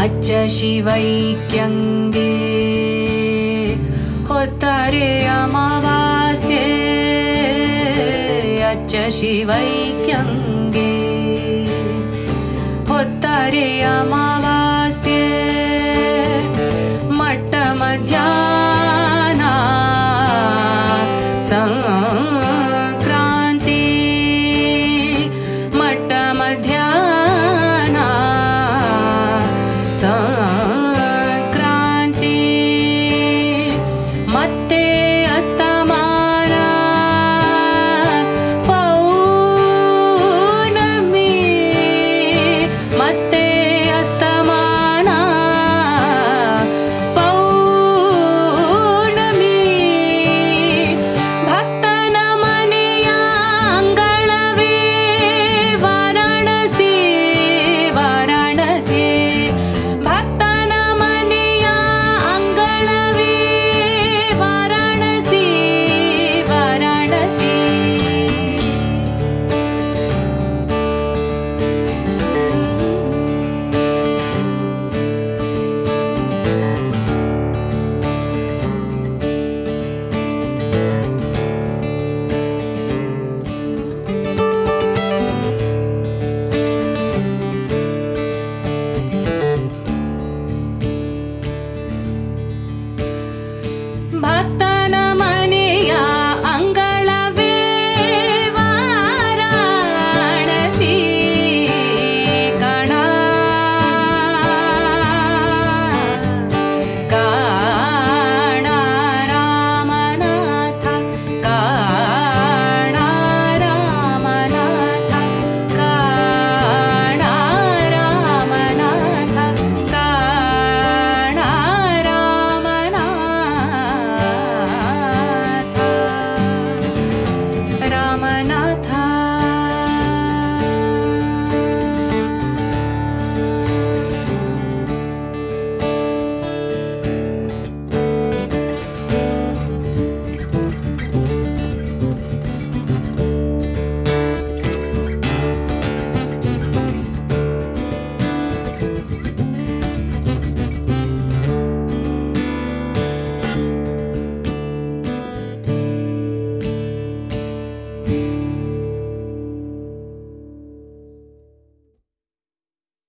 अच्च शिवैक्यङ्गे। होत्तरे अमावास्ये अच्च शिवैक्यङ्गे। होत्तरे अमावा